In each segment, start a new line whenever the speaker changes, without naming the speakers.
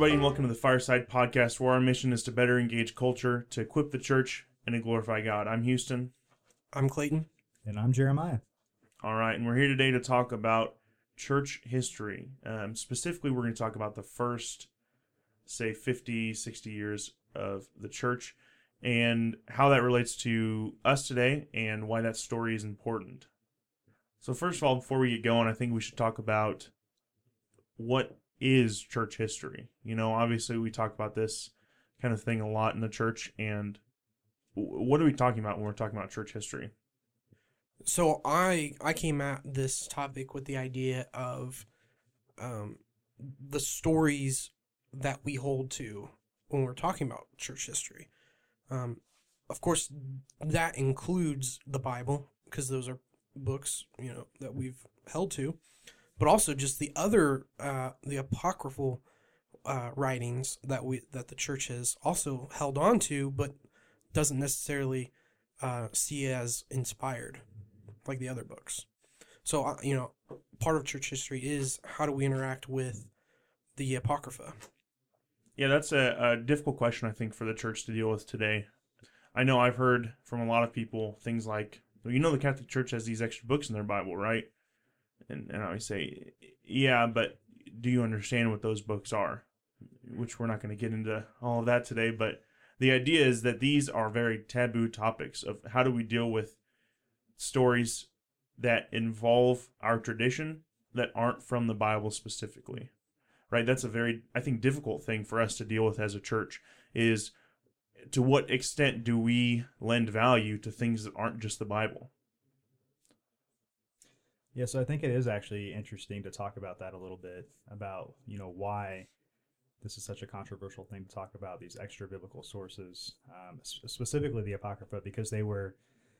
Hello, everybody, and welcome to the Fireside Podcast, where our mission is to better engage culture, to equip the church, and to glorify God. I'm Houston.
I'm Clayton.
And I'm Jeremiah.
All right, and we're here today to talk about church history. Um, specifically, we're going to talk about the first, say, 50, 60 years of the church and how that relates to us today and why that story is important. So, first of all, before we get going, I think we should talk about what is church history. You know, obviously, we talk about this kind of thing a lot in the church, and what are we talking about when we're talking about church history?
So I I came at this topic with the idea of um, the stories that we hold to when we're talking about church history. Um, of course, that includes the Bible because those are books you know that we've held to, but also just the other uh, the apocryphal uh, writings that we that the church has also held on to, but doesn't necessarily uh, see as inspired like the other books. So uh, you know, part of church history is how do we interact with the apocrypha.
Yeah, that's a, a difficult question, I think, for the church to deal with today. I know I've heard from a lot of people things like, well, you know, the Catholic Church has these extra books in their Bible, right? And, and I always say, yeah, but do you understand what those books are? Which we're not going to get into all of that today, but the idea is that these are very taboo topics of how do we deal with stories that involve our tradition that aren't from the Bible specifically. Right? That's a very I think difficult thing for us to deal with as a church is to what extent do we lend value to things that aren't just the Bible?
Yeah, so I think it is actually interesting to talk about that a little bit about, you know, why this is such a controversial thing to talk about these extra biblical sources, um, specifically the Apocrypha, because they were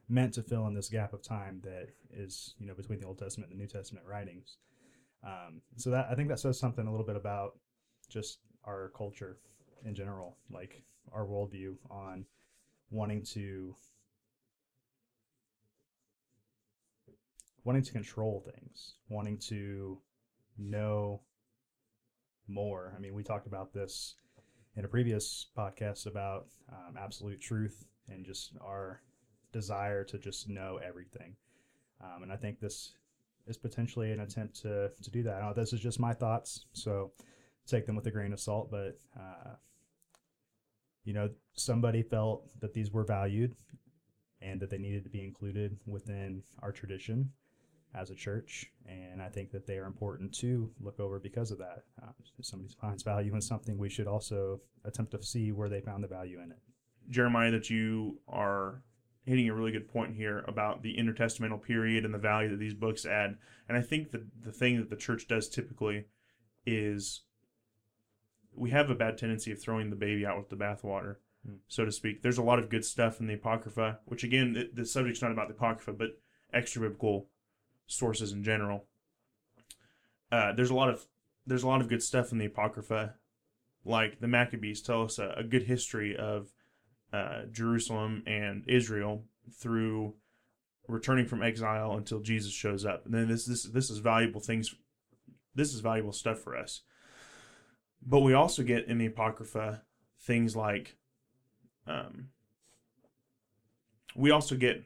meant to fill in this gap of time that is, you know, between the Old Testament and the New Testament writings. Um, so that I think that says something a little bit about just our culture in general, like our worldview on wanting to wanting to control things, wanting to know more. I mean, we talked about this in a previous podcast about um, absolute truth and just our desire to just know everything. Um, and I think this is potentially an attempt to, to do that. Now, this is just my thoughts, so take them with a grain of salt. But, uh, you know, somebody felt that these were valued and that they needed to be included within our tradition as a church. And I think that they are important to look over because of that. Uh, if somebody finds value in something, we should also attempt to see where they found the value in it.
Jeremiah, that you are hitting a really good point here about the intertestamental period and the value that these books add. And I think that the thing that the church does typically is we have a bad tendency of throwing the baby out with the bathwater, mm. so to speak. There's a lot of good stuff in the Apocrypha, which again, the, the subject's not about the Apocrypha, but extra biblical sources in general. Uh, there's a lot of there's a lot of good stuff in the Apocrypha, like the Maccabees tell us a, a good history of uh, Jerusalem and Israel through returning from exile until Jesus shows up. And then this this this is valuable things. This is valuable stuff for us. But we also get in the Apocrypha things like, um, we also get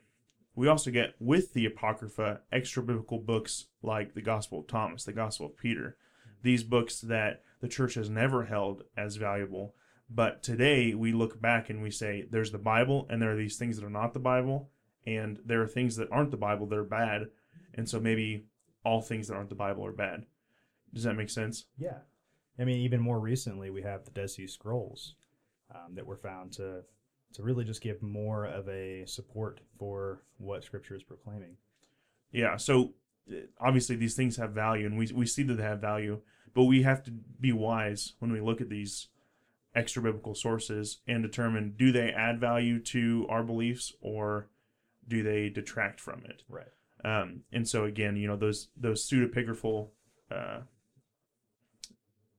we also get with the Apocrypha extra biblical books like the Gospel of Thomas, the Gospel of Peter, these books that the church has never held as valuable but today we look back and we say there's the Bible and there are these things that are not the Bible and there are things that aren't the Bible that are bad. And so maybe all things that aren't the Bible are bad. Does that make sense?
Yeah. I mean, even more recently, we have the Dead Sea Scrolls um, that were found to to really just give more of a support for what Scripture is proclaiming.
Yeah. So uh, obviously, these things have value, and we we see that they have value, but we have to be wise when we look at these extra biblical sources and determine do they add value to our beliefs or do they detract from it
right
um, and so again you know those those pseudepigraphal uh,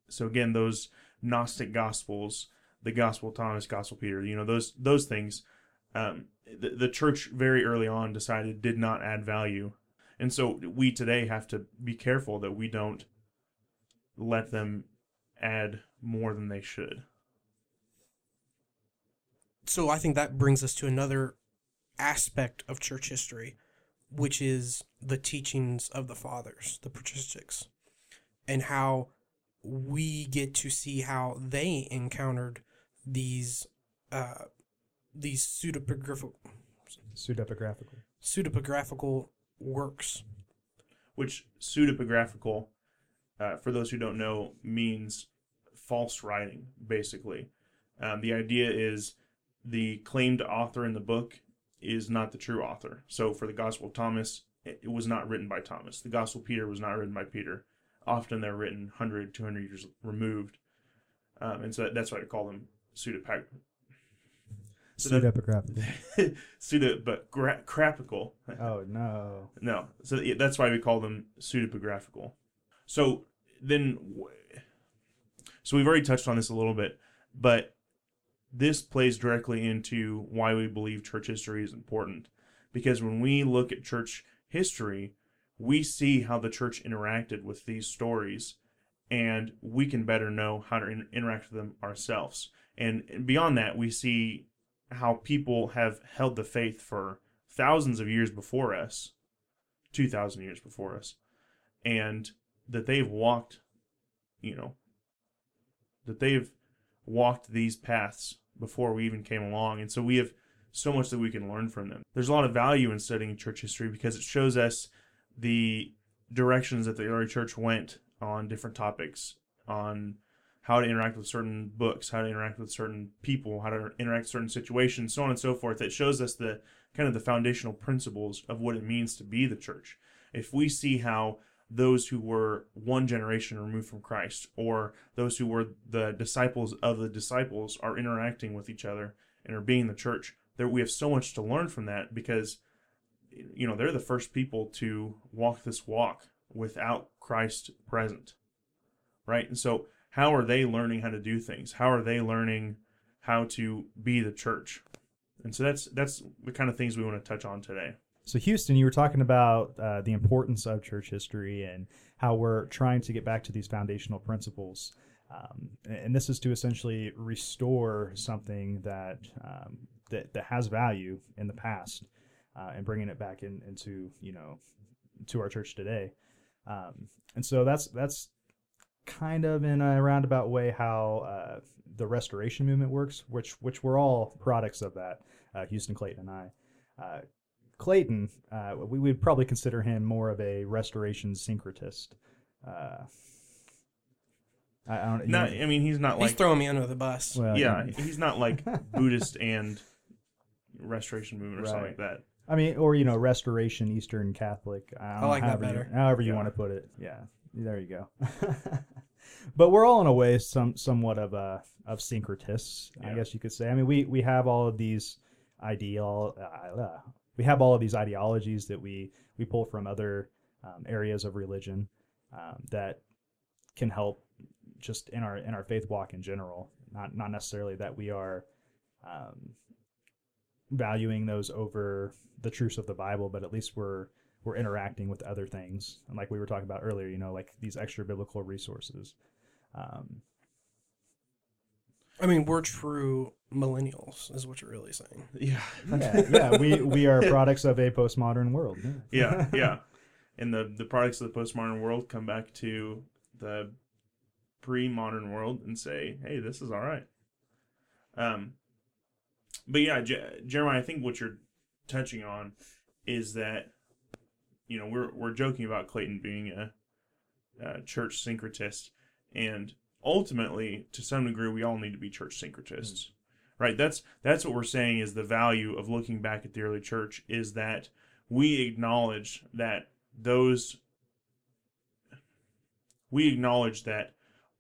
so again those gnostic gospels the gospel of thomas gospel peter you know those those things um, the, the church very early on decided did not add value and so we today have to be careful that we don't let them add more than they should.
So I think that brings us to another aspect of church history, which is the teachings of the fathers, the patristics, and how we get to see how they encountered these uh, these pseudepigraphical
Pseudepigraphical.
pseudepigraphical works.
which pseudepigraphical, uh, for those who don't know, means false writing, basically. Um, the idea is the claimed author in the book is not the true author. So for the Gospel of Thomas, it, it was not written by Thomas. The Gospel of Peter was not written by Peter. Often they're written 100, 200 years removed. Um, and so that's why I call them So that- pseudo, but gra- crapical.
oh no.
No, so yeah, that's why we call them pseudepigraphical. So then, w- so we've already touched on this a little bit, but this plays directly into why we believe church history is important. Because when we look at church history, we see how the church interacted with these stories, and we can better know how to in- interact with them ourselves. And beyond that, we see how people have held the faith for thousands of years before us 2000 years before us and that they've walked you know that they've walked these paths before we even came along. And so we have so much that we can learn from them. There's a lot of value in studying church history because it shows us the directions that the early church went on different topics on how to interact with certain books how to interact with certain people how to interact with certain situations so on and so forth it shows us the kind of the foundational principles of what it means to be the church. If we see how those who were one generation removed from Christ, or those who were the disciples of the disciples, are interacting with each other and are being the church, there we have so much to learn from that because you know they're the first people to walk this walk without Christ present, right? And so, how are they learning how to do things? How are they learning how to be the church? And so that's that's the kind of things we want to touch on today.
So, Houston, you were talking about uh, the importance of church history and how we're trying to get back to these foundational principles. Um, and this is to essentially restore something that um, that, that has value in the past uh, and bringing it back in, into you know to our church today. Um, and so that's that's kind of in a roundabout way how uh, the restoration movement works, which which we're all products of that. Uh, Houston Clayton and I. Uh, Clayton, uh, we would probably consider him more of a restoration syncretist. Uh, I, I don't. you
Not,
know-
I mean, he's not
He's
like
throwing me under the bus.
well,
yeah,
you-
he's not like Buddhist and Restoration movement or something like that.
I mean, or you know, Restoration Eastern Catholic. I, don't
I
know,
like that
however you-
better.
however you
Yeah.
want to put it. Yeah, there you go. but we're all in a way some somewhat of a of syncretists, I guess you could say. I mean, we we have all of these ideal. Uh, we have all of these ideologies that we we pull from other um, areas of religion um, that can help just in our in our faith walk in general. Not not necessarily that we are um, valuing those over the truths of the Bible, but at least we're we're interacting with other things, and like we were talking about earlier, you know, like these extra biblical resources. Um,
I mean, we're true millennials, is what you're really saying.
Yeah,
yeah, yeah, we we are products of a postmodern world.
yeah, yeah. And the the products of the postmodern world come back to the pre-modern world and say, "Hey, this is all right." Um, but yeah, Je- Jeremiah, I think what you're touching on is that you know we're we're joking about Clayton being a, a church syncretist, and ultimately, to some degree, we all need to be church syncretists, mm-hmm. right? That's that's what we're saying is the value of looking back at the early church is that we acknowledge that those we acknowledge that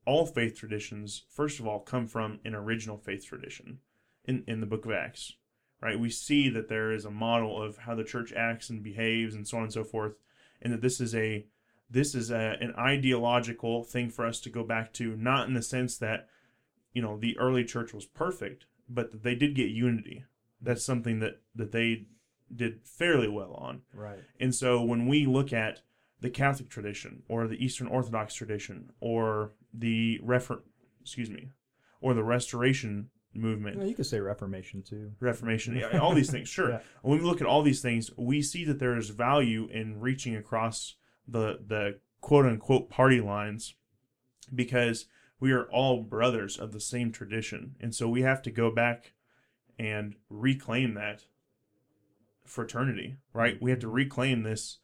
all faith traditions first of all come from an original faith tradition in, in the book of acts right? We see that there is a model of how the church acts and behaves and so on and so forth and that this is a this is a, an ideological thing for us to go back to not in the sense that you know the early church was perfect but that they did get unity. That's something that that they did fairly well on.
Right.
and so when we look at the Catholic tradition or the Eastern Orthodox tradition or the refer excuse me, or the Restoration movement,
Yeah, you could say Reformation too.
Reformation, yeah, all these things. Sure.
Yeah.
When we look at all these things, we see that there is value in reaching across the the quote unquote party lines because we are all brothers of the same tradition. And so we have to go back and reclaim that fraternity, right? We have to reclaim this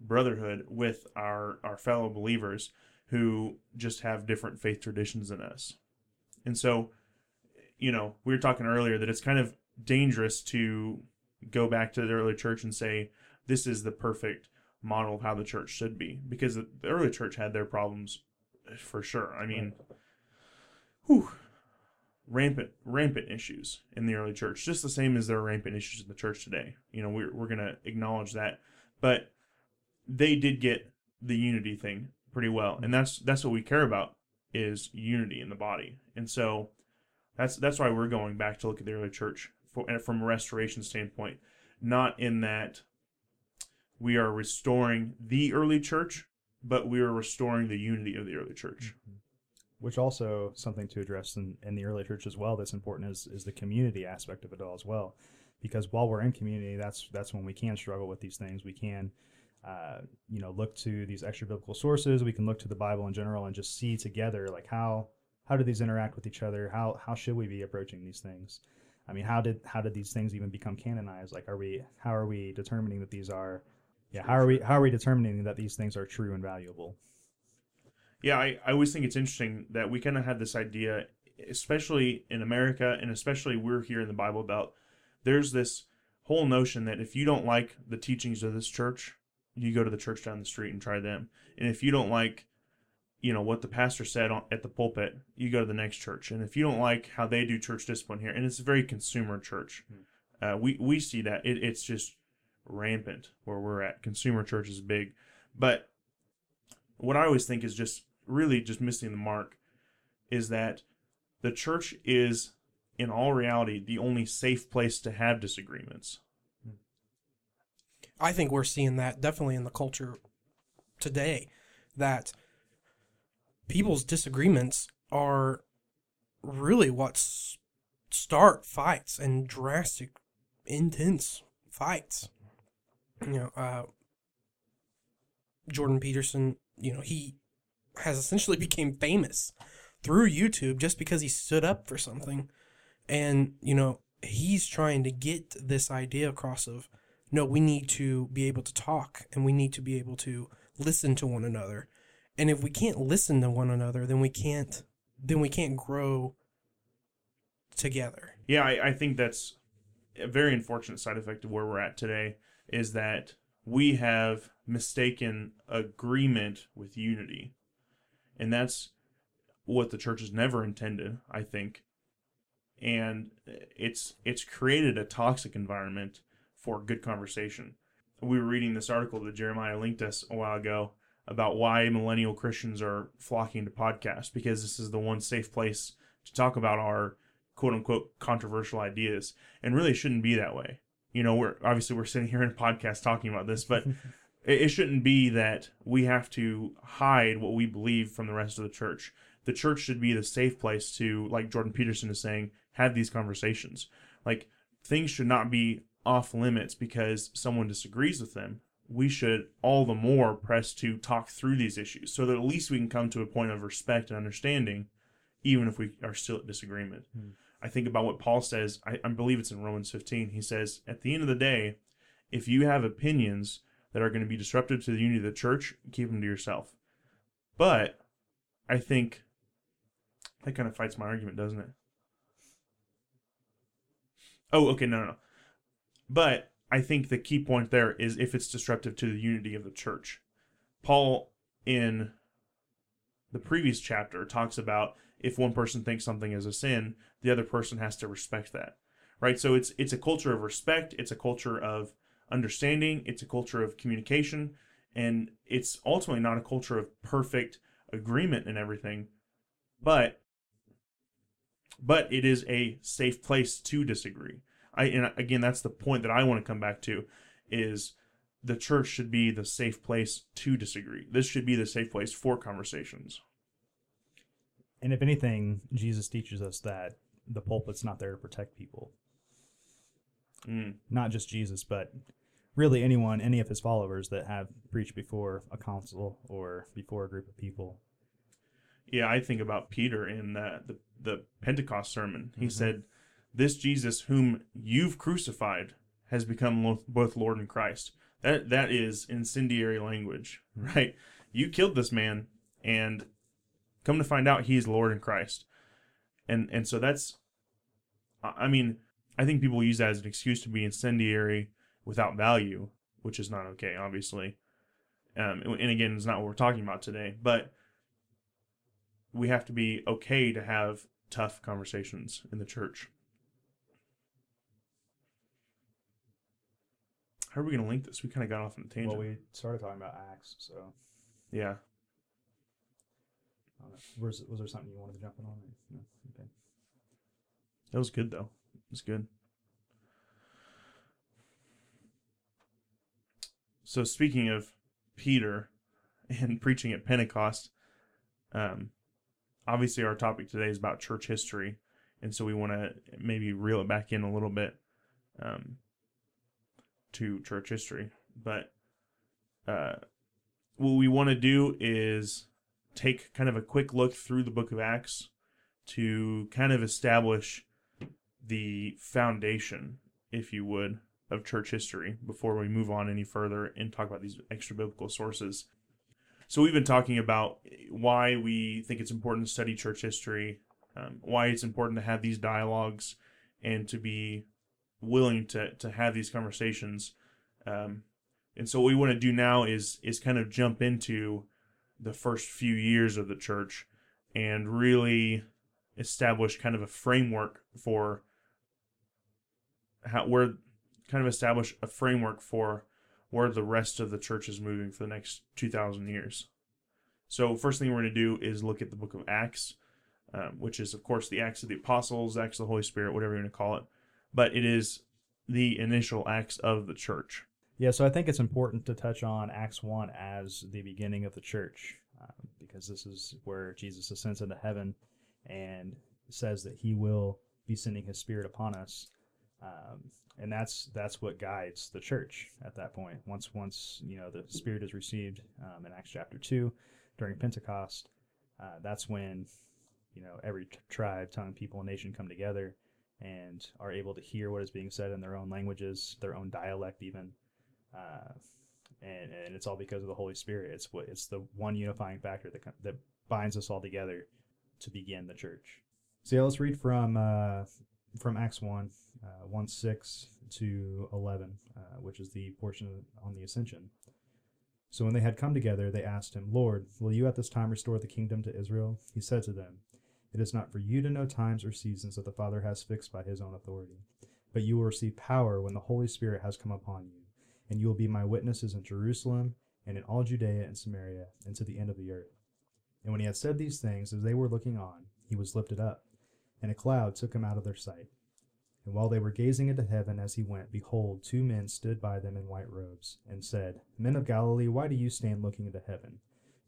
brotherhood with our our fellow believers who just have different faith traditions than us. And so, you know, we were talking earlier that it's kind of dangerous to go back to the early church and say this is the perfect model of how the church should be because the early church had their problems for sure. I mean, whew, rampant rampant issues in the early church, just the same as there are rampant issues in the church today. You know, we're we're gonna acknowledge that, but they did get the unity thing pretty well, and mm-hmm. that's that's what we care about is unity in the body, and so that's that's why we're going back to look at the early church for, from a restoration standpoint, not in that we are restoring the early church, but we are restoring the unity of the early church.
Which also something to address in, in the early church as well. That's important is is the community aspect of it all as well, because while we're in community, that's that's when we can struggle with these things. We can, uh, you know, look to these extra biblical sources. We can look to the Bible in general and just see together like how how do these interact with each other? How how should we be approaching these things? I mean, how did how did these things even become canonized? Like, are we how are we determining that these are yeah how are we how are we determining that these things are true and valuable?
Yeah, I, I always think it's interesting that we kind of had this idea, especially in America, and especially we're here in the Bible Belt. There's this whole notion that if you don't like the teachings of this church, you go to the church down the street and try them. And if you don't like, you know, what the pastor said on, at the pulpit, you go to the next church. And if you don't like how they do church discipline here, and it's a very consumer church, uh, we we see that it, it's just rampant where we're at. Consumer church is big, but what I always think is just really just missing the mark is that the church is in all reality the only safe place to have disagreements.
I think we're seeing that definitely in the culture today that people's disagreements are really what start fights and drastic, intense fights. You know, uh, Jordan Peterson, you know, he has essentially became famous through YouTube just because he stood up for something. And, you know, he's trying to get this idea across of no, we need to be able to talk and we need to be able to listen to one another. And if we can't listen to one another, then we can't then we can't grow together.
Yeah, I, I think that's a very unfortunate side effect of where we're at today is that we have mistaken agreement with unity. And that's what the church has never intended, I think. And it's it's created a toxic environment for good conversation. We were reading this article that Jeremiah linked us a while ago about why millennial Christians are flocking to podcasts because this is the one safe place to talk about our quote unquote controversial ideas and really it shouldn't be that way. You know, we're obviously we're sitting here in a podcast talking about this, but it, it shouldn't be that we have to hide what we believe from the rest of the church. The church should be the safe place to, like Jordan Peterson is saying, have these conversations. Like things should not be off limits because someone disagrees with them. We should all the more press to talk through these issues so that at least we can come to a point of respect and understanding, even if we are still at disagreement. Hmm. I think about what Paul says, I, I believe it's in Romans 15. He says, At the end of the day, if you have opinions that are going to be disruptive to the unity of the church, keep them to yourself. But I think that kind of fights my argument, doesn't it? Oh, okay, no, no, no. But I think the key point there is if it's disruptive to the unity of the church. Paul, in the previous chapter, talks about if one person thinks something is a sin, the other person has to respect that. Right? So it's it's a culture of respect, it's a culture of understanding, it's a culture of communication, and it's ultimately not a culture of perfect agreement and everything, but but it is a safe place to disagree. I and again that's the point that I want to come back to is the church should be the safe place to disagree. This should be the safe place for conversations.
and if anything, Jesus teaches us that the pulpit's not there to protect people.
Mm.
Not just Jesus, but really anyone, any of his followers that have preached before a council or before a group of people.
Yeah, I think about Peter in uh, the the Pentecost sermon. He
Mhm.
said, "This Jesus whom you've crucified has become both Lord and Christ." That that is incendiary language, right? You killed this man, and come to find out, he's Lord and Christ. And and so that's, I mean, I think people use that as an excuse to be incendiary without value, which is not okay, obviously. Um, and again, it's not what we're talking about today, but we have to be okay to have tough conversations in the church. How are we going to link this? We kind of got off on a tangent.
Well, we started talking about Acts, so
yeah.
I don't know. Was, was there something you wanted to jump in on? No? Okay.
That was good, though. It was good. So, speaking of Peter and preaching at Pentecost, um, obviously our topic today is about church history. And so we want to maybe reel it back in a little bit um, to church history. But uh, what we want to do is take kind of a quick look through the book of Acts to kind of establish the foundation, if you would, of church history before we move on any further and talk about these extra biblical sources. So we've been talking about why we think it's important to study church history, um, why it's important to have these dialogues, and to be willing to to have these conversations. Um, and so what we want to do now is is kind of jump into the first few years of the church and really establish kind of a framework for how where kind of establish a framework for where the rest of the church is moving for the next 2000 years so first thing we're going to do is look at the book of acts um, which is of course the acts of the apostles acts of the holy spirit whatever you want to call it but it is the initial acts of the church
Yeah, so I think it's important to touch on Acts 1 as the beginning of the church um, because this is where Jesus ascends into heaven and says that he will be sending his spirit upon us. Um, and that's that's what guides the church at that point. Once once you know the spirit is received um, in Acts chapter 2 during Pentecost, uh, that's when you know every t- tribe, tongue, people, and nation come together and are able to hear what is being said in their own languages, their own dialect even uh, and and it's all because of the Holy Spirit. It's what it's the one unifying factor that that binds us all together to begin the church. So yeah, let's read from uh, from Acts one, uh, one six to eleven, uh, which is the portion on the ascension. So when they had come together, they asked him, Lord, will you at this time restore the kingdom to Israel? He said to them, It is not for you to know times or seasons that the Father has fixed by his own authority, but you will receive power when the Holy Spirit has come upon you and you will be my witnesses in Jerusalem and in all Judea and Samaria and to the end of the earth. And when he had said these things, as they were looking on, he was lifted up, and a cloud took him out of their sight. And while they were gazing into heaven as he went, behold, two men stood by them in white robes, and said, Men of Galilee, why do you stand looking into heaven?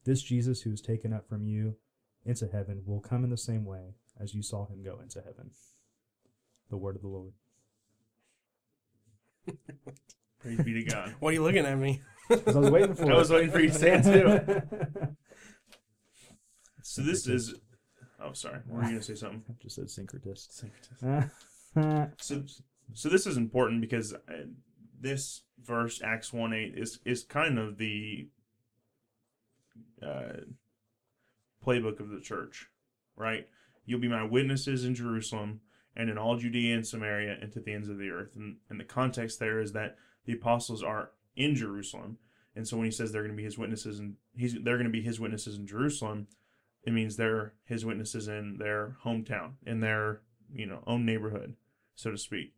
This Jesus who is taken up from you into heaven will come in the same way as you saw him go into heaven. The word of the Lord.
praise be to god
What are you looking at me?
I was waiting for
I
it.
was waiting for you to say it too. so this is oh sorry were you going to say something I
just said syncretist.
So, so this is important because uh, this verse Acts one eight is is kind of the uh, playbook of the church, right? You'll be my witnesses in Jerusalem and in all Judea and Samaria and to the ends of the earth. And, and the context there is that the apostles are in Jerusalem, and so when he says they're going to be his witnesses and he's they're going to be his witnesses in Jerusalem, it means they're his witnesses in their hometown, in their you know own neighborhood, so to speak.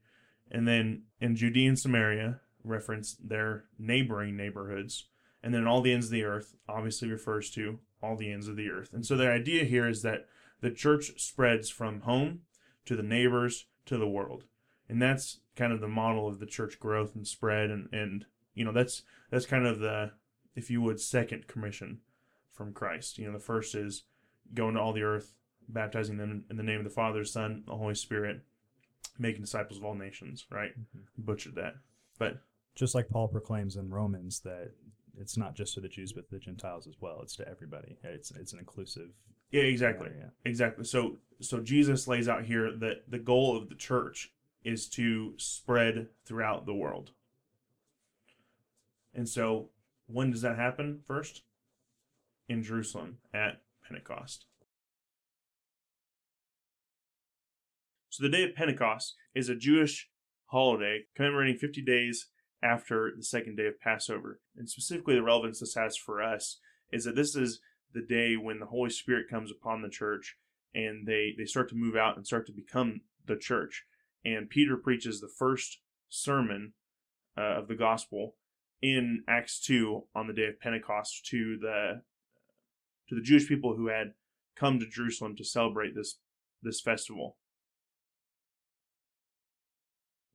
And then in Judea and Samaria, reference their neighboring neighborhoods, and then all the ends of the earth obviously refers to all the ends of the earth. And so the idea here is that the church spreads from home to the neighbors to the world, and that's kind of the model of the church growth and spread, and and you know that's that's kind of the if you would second commission from Christ. You know the first is going to all the earth, baptizing them in the name of the Father, Son, the Holy Spirit, making disciples of all nations. Right? Mm-hmm. Butchered that, but
Just like Paul proclaims in Romans that it's not just to the Jews but the Gentiles as well. It's to everybody. It's it's an inclusive.
yeah, exactly.
Yeah,
Exactly. So so Jesus lays out here that the goal of the church is to spread throughout the world. And so when does that happen first? In Jerusalem at Pentecost. So the day of Pentecost is a Jewish holiday commemorating 50 days after the second day of Passover. And specifically the relevance this has for us is that this is the day when the Holy Spirit comes upon the church and they they start to move out and start to become the church. And Peter preaches the first sermon uh, of the gospel in Acts two on the day of Pentecost to the to the Jewish people who had come to Jerusalem to celebrate this this festival.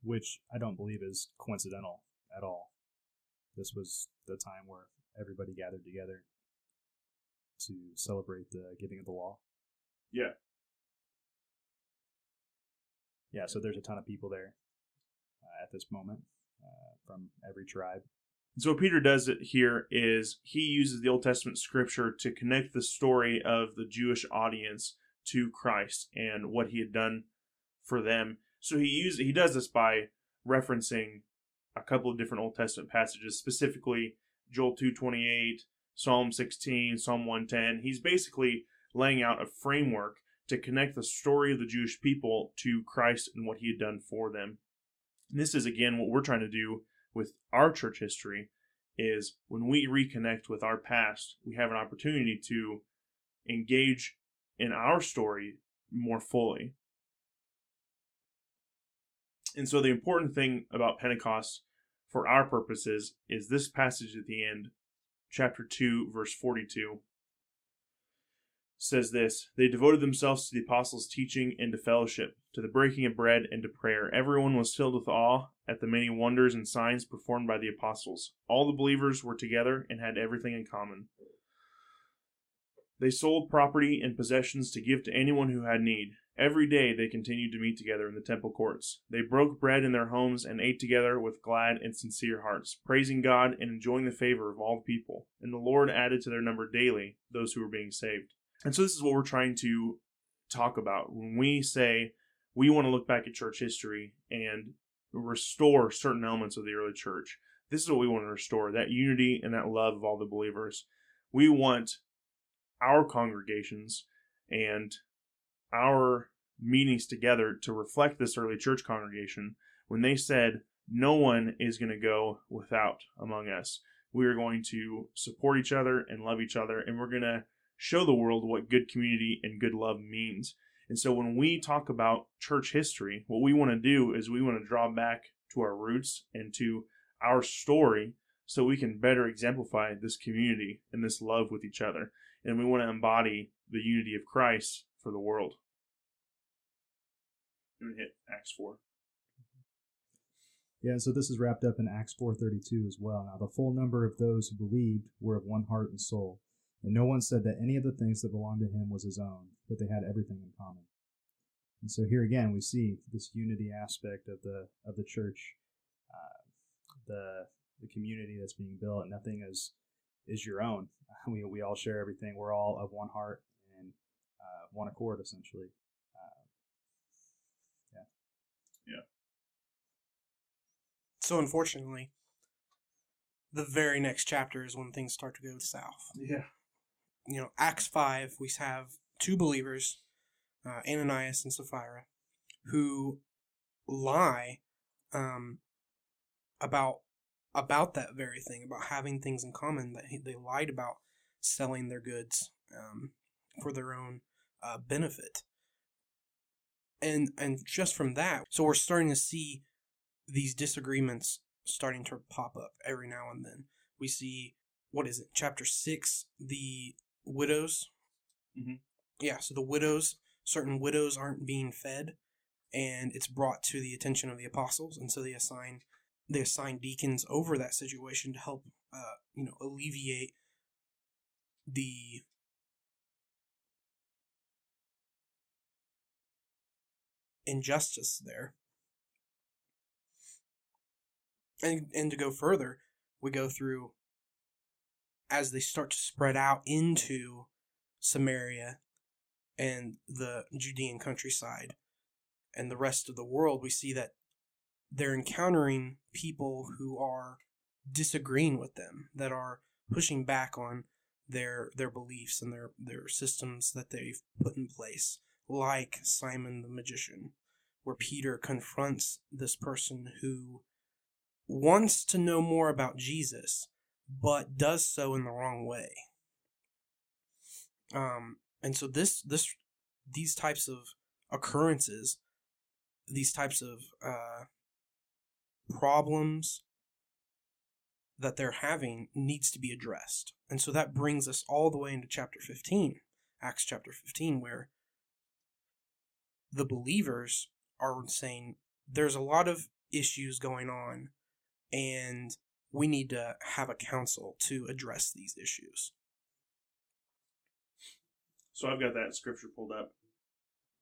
which I don't believe is coincidental at all. This was the time where everybody gathered together to celebrate the giving of the law.
Yeah.
Yeah, so there's a ton of people there uh, at this moment uh, from every tribe.
So what Peter does it here is he uses the Old Testament scripture to connect the story of the Jewish audience to Christ and what he had done for them. So he uses he does this by referencing a couple of different Old Testament passages, specifically Joel 228, Psalm 16, Psalm 110. He's basically laying out a framework to connect the story of the Jewish people to Christ and what he had done for them. And this is again what we're trying to do with our church history is when we reconnect with our past, we have an opportunity to engage in our story more fully. And so the important thing about Pentecost for our purposes is this passage at the end, chapter 2, verse 42 says this They devoted themselves to the apostles' teaching and to fellowship, to the breaking of bread and to prayer. Everyone was filled with awe at the many wonders and signs performed by the apostles. All the believers were together and had everything in common. They sold property and possessions to give to anyone who had need. Every day they continued to meet together in the temple courts. They broke bread in their homes and ate together with glad and sincere hearts, praising God and enjoying the favor of all the people. And the Lord added to their number daily those who were being saved. And so this is what we're trying to talk about when we say we want to look back at church history and restore certain elements of the early church. This is what we want to restore that unity and that love of all the believers. We want our congregations and our meetings together to reflect this early church congregation when they said, No one is going to go without among us. We are going to support each other and love each other, and we're going to show the world what good community and good love means. And so when we talk about church history, what we want to do is we want to draw back to our roots and to our story so we can better exemplify this community and this love with each other. And we want to embody the unity of Christ for the world. Hit Acts 4.
Yeah, so this is wrapped up in Acts 4:32 as well. Now the full number of those who believed were of one heart and soul, and no one said that any of the things that belonged to him was his own, but they had everything in common. And so here again we see this unity aspect of the of the church, uh, the the community that's being built. Nothing is is your own. We we all share everything. We're all of one heart and uh, one accord, essentially. Uh, yeah. Yeah.
So unfortunately, the very next chapter is when things start to go south.
Yeah.
You know, Acts five, we have two believers, uh, Ananias and Sapphira, who lie um, about about that very thing, about having things in common. That he, they lied about selling their goods um, for their own uh, benefit, and and just from that, so we're starting to see these disagreements starting to pop up every now and then. We see what is it, chapter six, the widows.
Mhm.
Yeah, so the widows, certain widows aren't being fed, and it's brought to the attention of the apostles, and so they assign they assign deacons over that situation to help, uh, you know, alleviate the injustice there. And and to go further, we go through as they start to spread out into Samaria and the Judean countryside and the rest of the world, we see that they're encountering people who are disagreeing with them, that are pushing back on their their beliefs and their their systems that they've put in place, like Simon the magician, where Peter confronts this person who wants to know more about Jesus, but does so in the wrong way. Um, and so this this these types of occurrences, these types of uh, problems that they're having needs to be addressed. And so that brings us all the way into chapter 15, Acts chapter 15, where the believers are saying there's a lot of issues going on and we need to have a council to address these issues.
So I've got that scripture pulled up.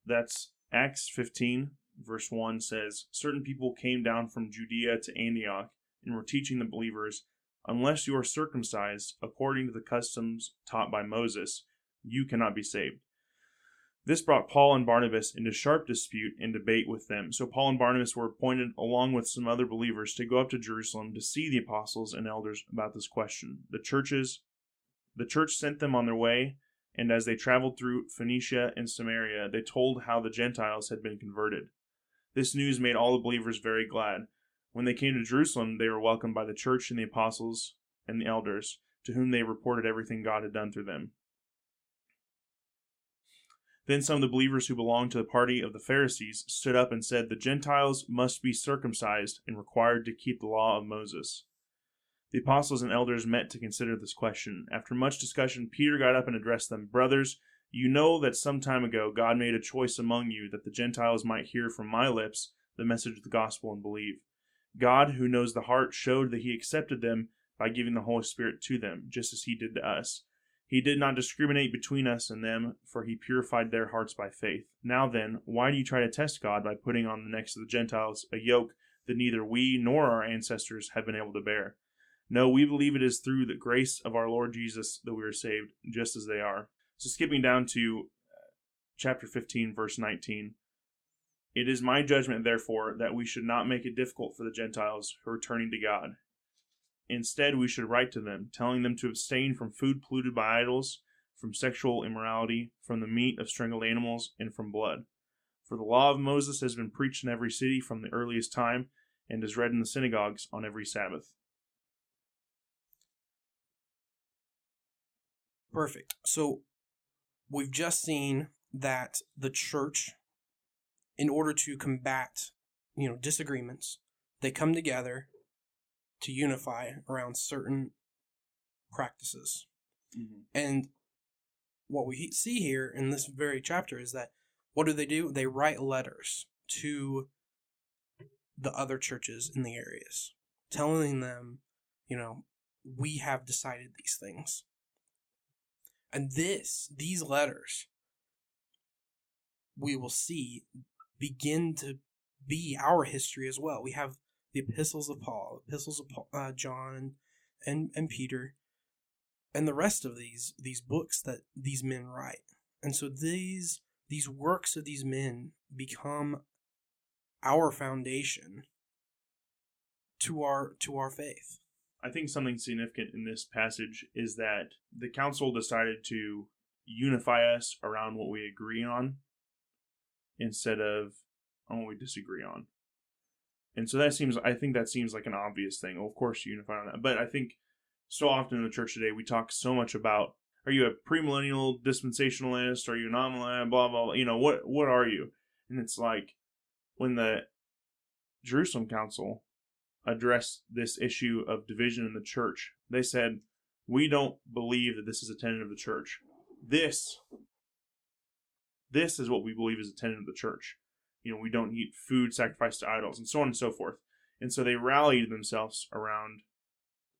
That's Acts 15, verse 1 says, Certain people came down from Judea to Antioch and were teaching the believers, Unless you are circumcised according to the customs taught by Moses, you cannot be saved. This brought Paul and Barnabas into sharp dispute and debate with them. So Paul and Barnabas were appointed, along with some other believers, to go up to Jerusalem to see the apostles and elders about this question. The churches, the church sent them on their way, and as they traveled through Phoenicia and Samaria, they told how the Gentiles had been converted. This news made all the believers very glad. When they came to Jerusalem, they were welcomed by the church and the apostles and the elders, to whom they reported everything God had done through them. Then some of the believers who belonged to the party of the Pharisees stood up and said, The Gentiles must be circumcised and required to keep the law of Moses. The apostles and elders met to consider this question. After much discussion, Peter got up and addressed them Brothers, you know that some time ago God made a choice among you that the Gentiles might hear from my lips the message of the gospel and believe. God, who knows the heart, showed that he accepted them by giving the Holy Spirit to them, just as he did to us. He did not discriminate between us and them, for he purified their hearts by faith. Now then, why do you try to test God by putting on the necks of the Gentiles a yoke that neither we nor our ancestors have been able to bear? No, we believe it is through the grace of our Lord Jesus that we are saved, just as they are. So, skipping down to uh, chapter 15, verse 19. It is my judgment, therefore, that we should not make it difficult for the Gentiles who are turning to God Instead, we should write to them, telling them to abstain from food polluted by idols, from sexual immorality, from the meat of strangled animals, and from blood. For the law of Moses has been preached in every city from the earliest time, and is read in the synagogues on every Sabbath.
Perfect. So we've just seen that the church, in order to combat, you know, disagreements, they come together to unify around certain practices. Mm-hmm. And what we see here in this very chapter is that what do they do? They write letters to the other churches in the areas, telling them, you know, we have decided these things. And this, these letters, we will see begin to be our history as well. We have the epistles of Paul, epistles of Paul, uh, John, and and Peter, and the rest of these these books that these men write. And so these these works of these men become our foundation to our to our faith.
I think something significant in this passage is that the council decided to unify us around what we agree on instead of on what we disagree on. And so that seems, I think that seems like an obvious thing. Well, of course, you unify on that. But I think so often in the church today, we talk so much about are you a premillennial dispensationalist? Are you an amillennial? Blah, blah, blah. You know, what, what are you? And it's like when the Jerusalem Council addressed this issue of division in the church, they said, We don't believe that this is a tenet of the church. This, this is what we believe is a tenet of the church you know, we don't eat food sacrificed to idols, and so on and so forth. And so they rallied themselves around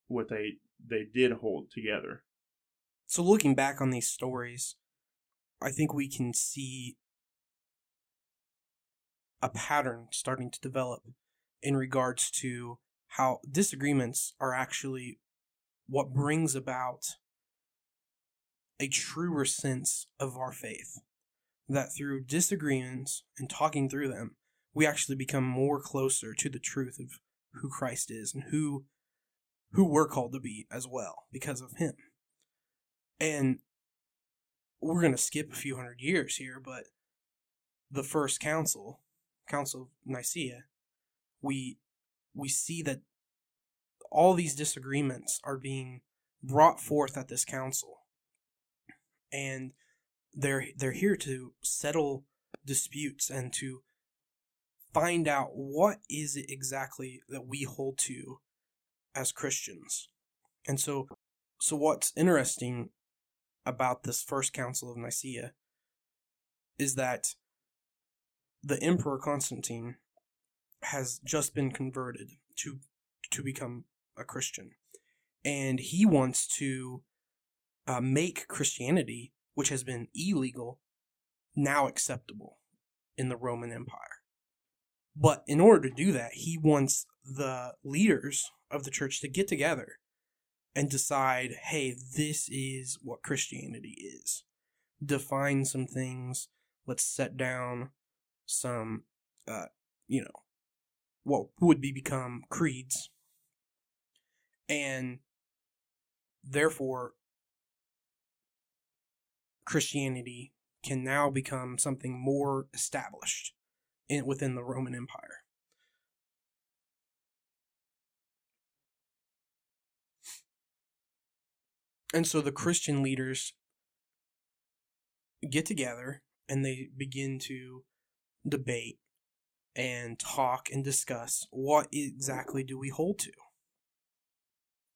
what they they did hold together.
So looking back on these stories, I think we can see a pattern starting to develop in regards to how disagreements are actually what mm-hmm. brings about a truer sense of our faith. That through disagreements and talking through them, we actually become more closer to the truth of who Christ is and who who we're called to be as well because of him. And we're going to skip a few hundred years here, but the first council, Council of Nicaea, we we see that all these disagreements are being brought forth at this council. And they're they're here to settle disputes and to find out what is it exactly that we hold to as Christians. And so so what's interesting about this first council of Nicaea is that the emperor Constantine has just been converted to to become a Christian, and he wants to uh, make Christianity, which has been illegal, now acceptable in the Roman Empire. But in order to do that, he wants the leaders of the church to get together and decide, hey, this is what Christianity is. Define some things. Let's set down some, uh, you know, what would be become creeds. And therefore, Christianity can now become something more established in, within the Roman Empire. And so the Christian leaders get together and they begin to debate and talk and discuss what exactly do we hold to.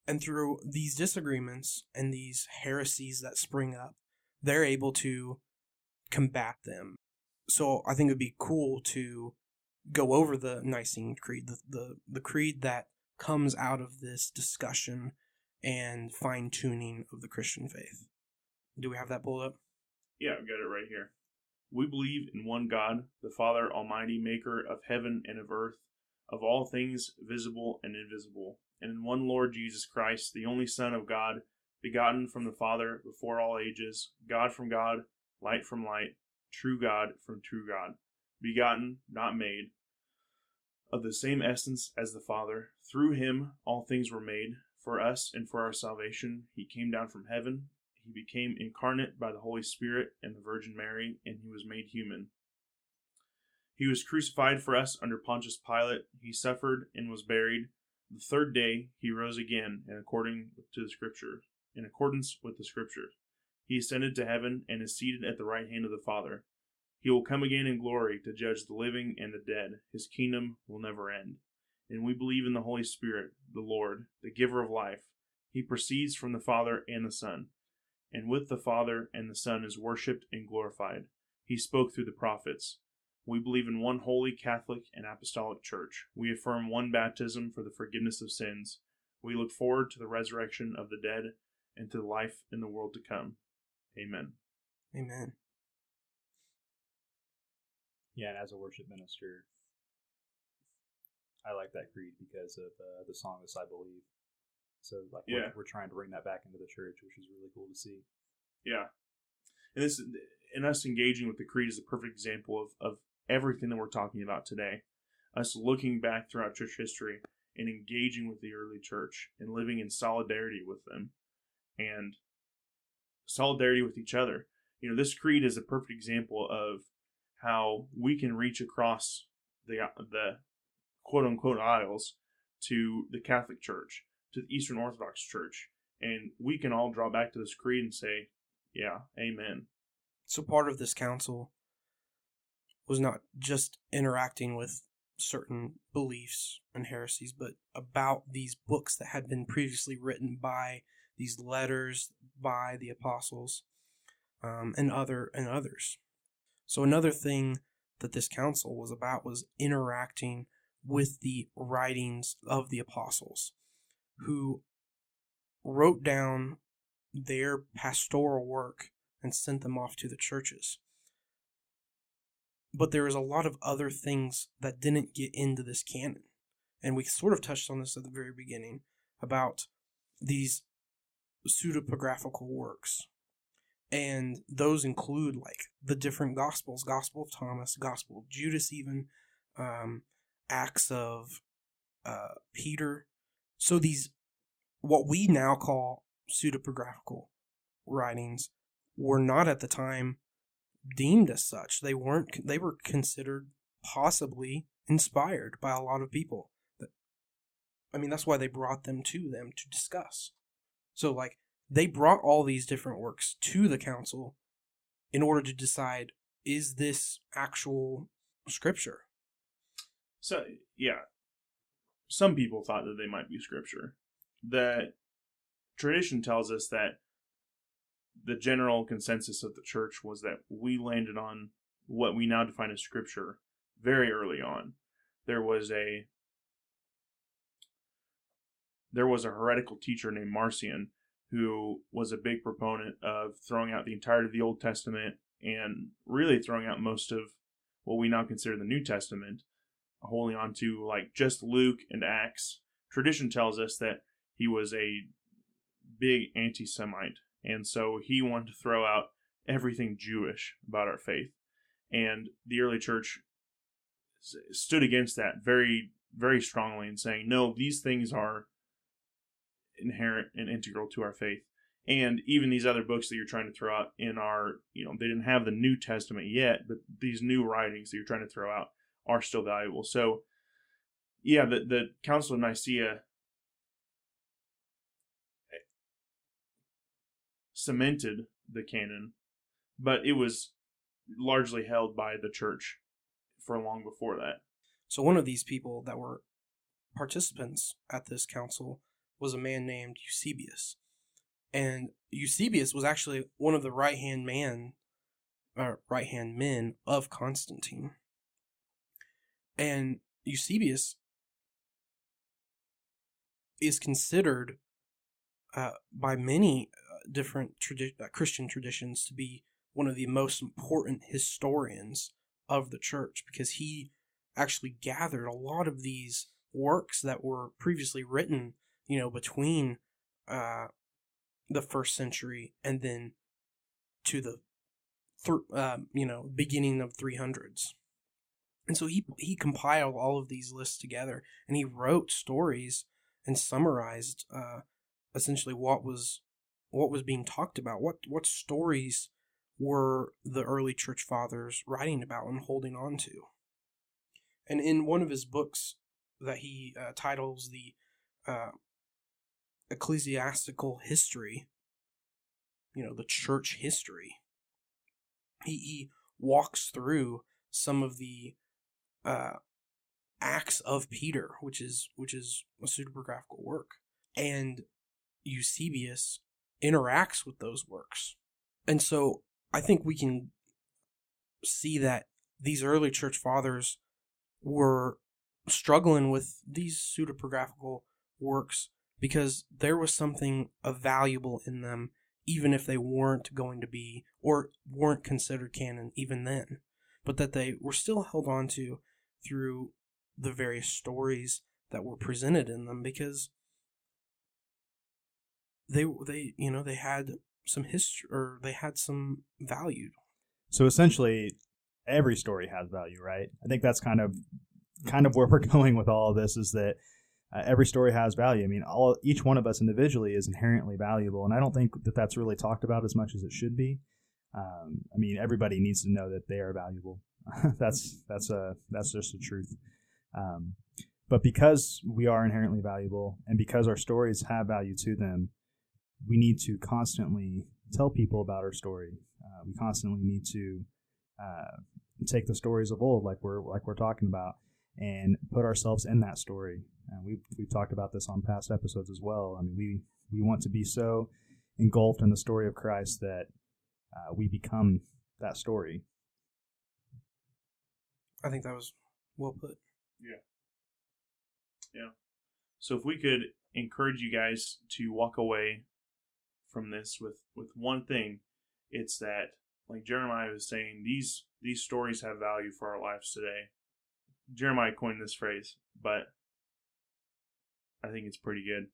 And through these disagreements and these heresies that spring up, they're able to combat them. So I think it would be cool to go over the Nicene Creed, the, the, the creed that comes out of this discussion and fine tuning of the Christian faith. Do we have that pulled up?
Yeah, I've got it right here. We believe in one God, the Father Almighty, maker of heaven and of earth, of all things visible and invisible, and in one Lord Jesus Christ, the only Son of God, begotten from the Father before all ages, God from God, light from light, true God from true God, begotten, not made, of the same essence as the Father. Through him all things were made for us and for our salvation, he came down from heaven. He became incarnate by the Holy Spirit and the Virgin Mary, and he was made human. He was crucified for us under Pontius Pilate. He suffered and was buried. The third day he rose again, and according to the Scripture, in accordance with the Scriptures. He ascended to heaven and is seated at the right hand of the Father. He will come again in glory to judge the living and the dead. His kingdom will never end and we believe in the Holy Spirit, the Lord, the giver of life. He proceeds from the Father and the Son, and with the Father and the Son is worshipped and glorified. He spoke through the prophets. We believe in one holy Catholic and Apostolic Church. We affirm one baptism for the forgiveness of sins. We look forward to the resurrection of the dead and to life in the world to come. Amen.
Amen.
Yeah, and as a worship minister, I like that creed because of uh, the song "This I Believe." So, like,
Yeah.
we're, we're trying to bring that back into the church, which is really cool to see.
Yeah. And this and us engaging with the creed is a perfect example of, of everything that we're talking about today. Us looking back throughout church history and engaging with the early church and living in solidarity with them and solidarity with each other. You know, this creed is a perfect example of how we can reach across the the quote unquote aisles to the Catholic Church, to the Eastern Orthodox Church, and we can all draw back to this creed and say, yeah, amen.
So part of this council was not just interacting with certain beliefs and heresies, but about these books that had been previously written by these letters by the apostles um, and other and others. So another thing that this council was about was interacting with the writings of the apostles who wrote down their pastoral work and sent them off to the churches. but there is a lot of other things that didn't get into this canon. And we sort of touched on this at the very beginning about these pseudepigraphical works. And those include like the different gospels, Gospel of Thomas, Gospel of Judas, even um, Acts of uh, Peter. So these, what we now call pseudepigraphical writings, were not at the time deemed as such. They weren't. They were considered possibly inspired by a lot of people. I mean, that's why they brought them to them to discuss. So, like, they brought all these different works to the council in order to decide is this actual scripture?
So, yeah. Some people thought that they might be scripture. That tradition tells us that the general consensus of the church was that we landed on what we now define as scripture very early on. There was a there was a heretical teacher named Marcion who was a big proponent of throwing out the entirety of the Old Testament and really throwing out most of what we now consider the New Testament, holding on to like just Luke and Acts. Tradition tells us that he was a big anti Semite, and so he wanted to throw out everything Jewish about our faith. And the early church stood against that very, very strongly and saying, no, these things are inherent and integral to our faith. And even these other books that you're trying to throw out in our, you know, they didn't have the New Testament yet, but these new writings that you're trying to throw out are still valuable. So, yeah, the the Council of Nicaea cemented the canon, but it was largely held by the church for long before that.
So one of these people that were participants at this council was a man named Eusebius. And Eusebius was actually one of the right hand man or right hand men of Constantine. And Eusebius is considered uh, by many uh, different tradi- uh, Christian traditions to be one of the most important historians of the church because he actually gathered a lot of these works that were previously written you know, between uh, the first century and then to the th- uh, you know beginning of 300s. And so he he compiled all of these lists together, and he wrote stories and summarized uh, essentially what was what was being talked about. What what stories were the early church fathers writing about and holding on to? And in one of his books that he uh, titles the uh, ecclesiastical history, you know, the church history. He, he walks through some of the uh, acts of Peter, which is which is a pseudepigraphical work, and Eusebius interacts with those works, and so I think we can see that these early church fathers were struggling with these pseudepigraphical works because there was something of valuable in them, even if they weren't going to be or weren't considered canon even then, but that they were still held on to through the various stories that were presented in them because they they you know they had some history or they had some value.
So essentially, every story has value, right? I think that's kind of kind of where we're going with all of this is that uh, every story has value. I mean, all each one of us individually is inherently valuable, and I don't think that that's really talked about as much as it should be. Um, I mean, everybody needs to know that they are valuable. that's that's a that's just the truth. Um, but because we are inherently valuable, and because our stories have value to them, we need to constantly tell people about our story. Uh, we constantly need to uh, take the stories of old, like we're like we're talking about, and put ourselves in that story. We've we've talked about this on past episodes as well. I mean, we we want to be so engulfed in the story of Christ that uh, we become that story.
I think that was well put.
Yeah. Yeah. So if we could encourage you guys to walk away from this with with one thing, it's that like Jeremiah was saying, these these stories have value for our lives today. Jeremiah coined this phrase, but I think it's pretty good.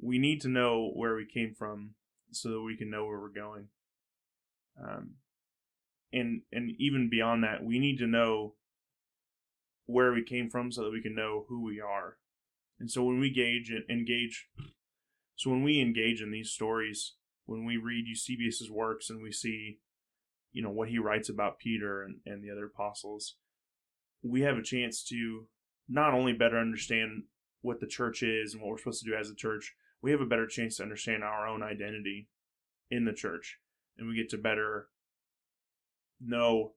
We need to know where we came from so that we can know where we're going. Um, and and even beyond that, we need to know where we came from so that we can know who we are. And so when we gauge and engage, so when we engage in these stories, when we read Eusebius's works and we see, you know, what he writes about Peter and, and the other apostles, we have a chance to not only better understand what the church is and what we're supposed to do as a church, we have a better chance to understand our own identity in the church. And we get to better know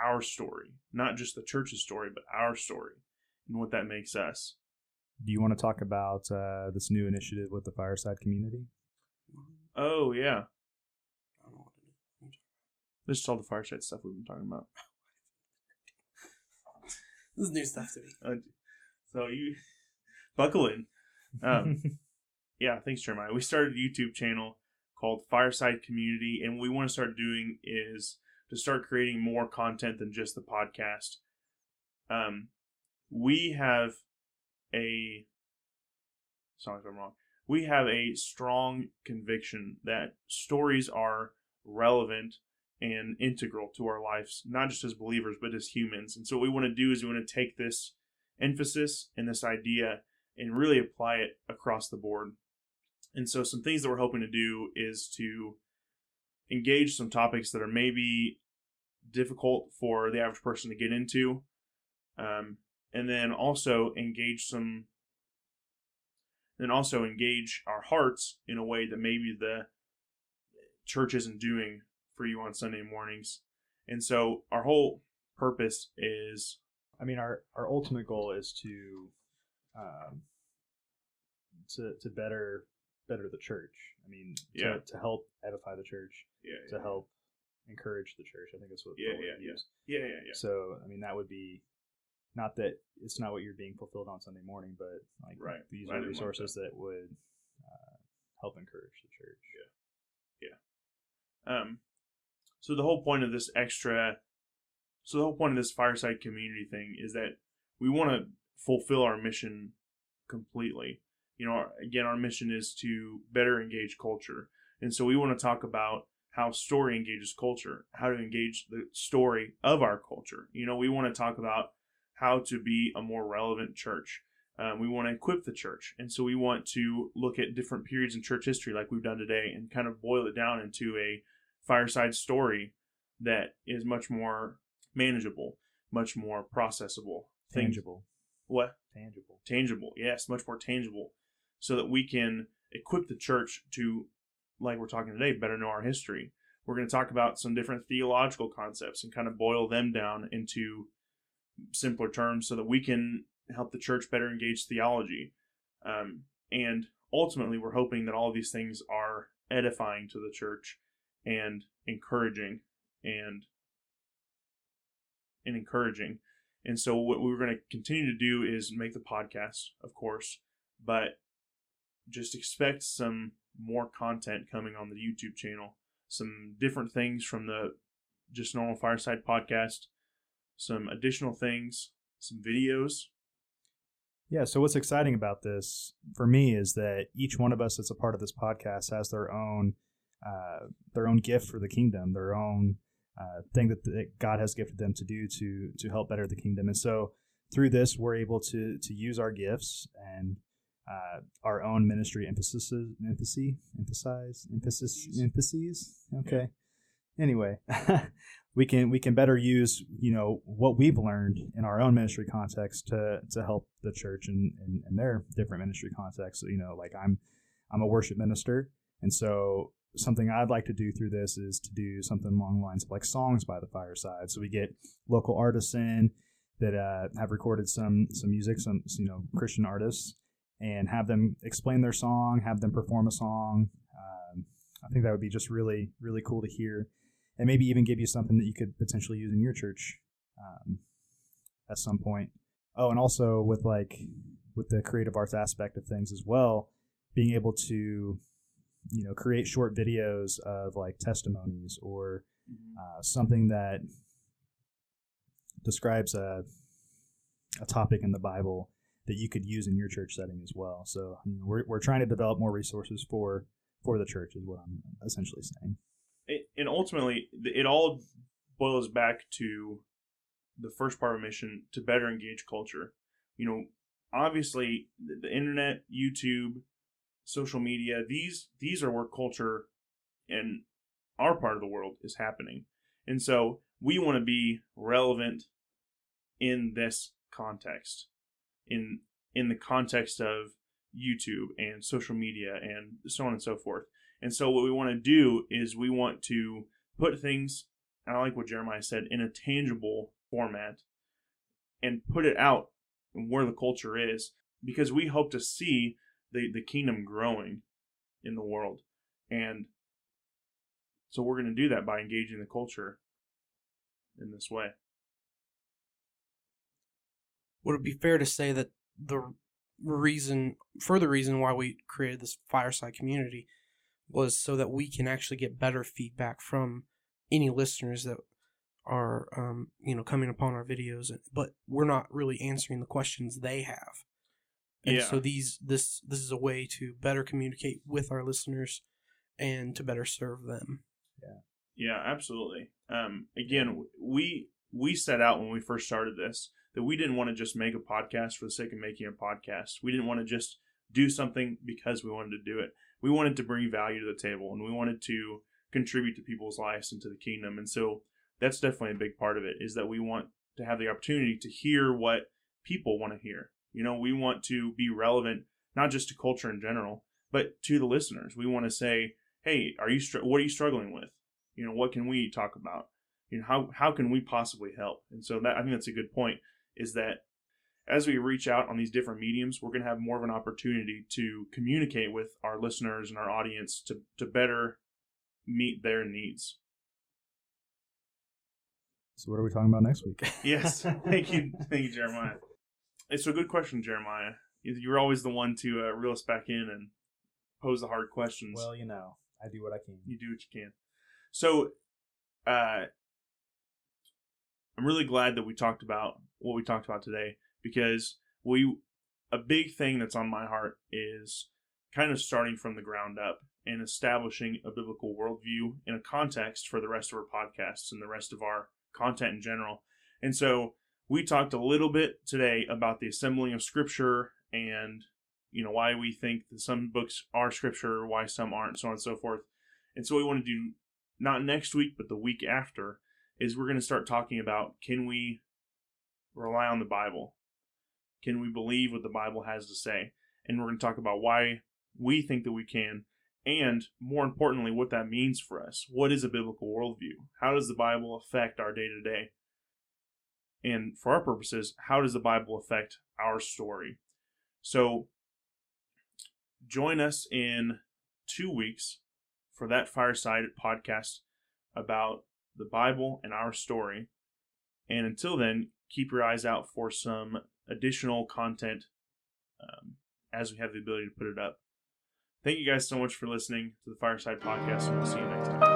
our story, not just the church's story, but our story and what that makes us.
Do you want to talk about uh, this new initiative with the Fireside community?
Oh, yeah. This is all the Fireside stuff we've been talking about.
This is new stuff to me.
Uh, so you buckle in. Um, yeah, thanks, Jeremiah. We started a YouTube channel called Fireside Community, and what we want to start doing is to start creating more content than just the podcast. Um, we have a sorry if I'm wrong. We have a strong conviction that stories are relevant and integral to our lives, not just as believers, but as humans. And so, what we want to do is we want to take this emphasis and this idea and really apply it across the board. And so, some things that we're hoping to do is to engage some topics that are maybe difficult for the average person to get into, um, and then also engage some, then also engage our hearts in a way that maybe the church isn't doing for you on Sunday mornings. And so, our whole purpose is
I mean, our, our ultimate goal is to um, to to better better the church. I mean, to,
Yeah.
to help edify the church,
yeah,
to help encourage the church. I think that's what
Yeah, yeah, yeah.
use.
yeah, yeah, yeah.
So, I mean, that would be not that it's not what you're being fulfilled on Sunday morning, but like
Right.
these are resources that. would uh, help encourage the church. Yeah, yeah.
Um, so the whole point of this extra, so the whole point of this fireside community thing is that we want to fulfill our mission completely. You know, our, again, our mission is to better engage culture, and so we want to talk about how story engages culture, how to engage the story of our culture. You know, we want to talk about how to be a more relevant church. Um, we want to equip the church, and so we want to look at different periods in church history, like we've done today, and kind of boil it down into a fireside story that is much more manageable, much more processable,
Tangible.
What
Tangible.
tangible? Yes, much more tangible, so that we can equip the church to, like we're talking today, better know our history. We're going to talk about some different theological concepts and kind of boil them down into simpler terms, so that we can help the church better engage theology. Um, and ultimately, we're hoping that all of these things are edifying to the church and encouraging and and encouraging. And so what we're going to continue to do is make the podcast, of course, but just expect some more content coming on the YouTube channel. Some different things from the just normal fireside podcast, some additional things, some videos.
Yeah, so what's exciting about this for me is that each one of us that's a part of this podcast has their own uh, their own gift for the kingdom, their own uh, thing that, that God has gifted them to do to to help better the kingdom. And so through this, we're able to to use our gifts and uh, our own ministry emphasis, emphasis, emphasize, emphasis, emphases. Okay. Anyway, we can we can better use you know what we've learned in our own ministry context to to help the church in, in, in their different ministry contexts. So, you know, like I'm I'm a worship minister, and so something I'd like to do through this is to do something along the lines of like songs by the fireside. So we get local artists in that uh, have recorded some some music, some you know Christian artists, and have them explain their song, have them perform a song. Um, I think that would be just really really cool to hear, and maybe even give you something that you could potentially use in your church um, at some point. Oh, and also with like with the creative arts aspect of things as well, being able to you know create short videos of like testimonies or uh, something that describes a a topic in the Bible that you could use in your church setting as well. So you know, we're we're trying to develop more resources for for the church is what I'm essentially saying.
And ultimately, it all boils back to the first part of mission to better engage culture. You know, obviously, the, the internet, YouTube, social media these these are where culture in our part of the world is happening, and so we want to be relevant in this context, in in the context of YouTube and social media and so on and so forth. And so what we want to do is we want to put things, I like what Jeremiah said, in a tangible format and put it out where the culture is because we hope to see the, the kingdom growing in the world. And so we're going to do that by engaging the culture in this way.
Would it be fair to say that the reason, further reason why we created this fireside community was so that we can actually get better feedback from any listeners that are, um, you know, coming upon our videos, but we're not really answering the questions they have. And
Yeah.
so these this this is a way to better communicate with our listeners and to better serve them.
Yeah, Yeah, absolutely. Um, again, we we set out when we first started this that we didn't want to just make a podcast for the sake of making a podcast. We didn't want to just do something because we wanted to do it. We wanted to bring value to the table, and we wanted to contribute to people's lives and to the kingdom. And so that's definitely a big part of it is that we want to have the opportunity to hear what people want to hear. You know, we want to be relevant not just to culture in general, but to the listeners. We want to say, "Hey, are you str- what are you struggling with? You know, what can we talk about? You know, how how can we possibly help?" And so that I think that's a good point is that as we reach out on these different mediums, we're going to have more of an opportunity to communicate with our listeners and our audience to to better meet their needs.
So what are we talking about next week?
Yes, thank you, thank you, Jeremiah. It's a good question, Jeremiah. You- You're always the one to uh, reel us back in and pose the hard questions.
well, you know, I do what I can.
you do what you can. So, uh, I'm really glad that we talked about what we talked about today because we a big thing that's on my heart is kind of starting from the ground up and establishing a biblical worldview in a context for the rest of our podcasts and the rest of our content in general. And so we talked a little bit today about the assembling of scripture and you know why we think that some books are scripture, why some aren't, so on and so forth. And so we want to do not next week, but the week after, is we're going to start talking about can we rely on the Bible? Can we believe what the Bible has to say? And we're going to talk about why we think that we can, and more importantly, what that means for us. What is a biblical worldview? How does the Bible affect our day to day? And for our purposes, how does the Bible affect our story? So join us in two weeks for that fireside podcast about the Bible and our story. And until then, keep your eyes out for some additional content um, as we have the ability to put it up. Thank you guys so much for listening to the Fireside Podcast, we'll see you next time.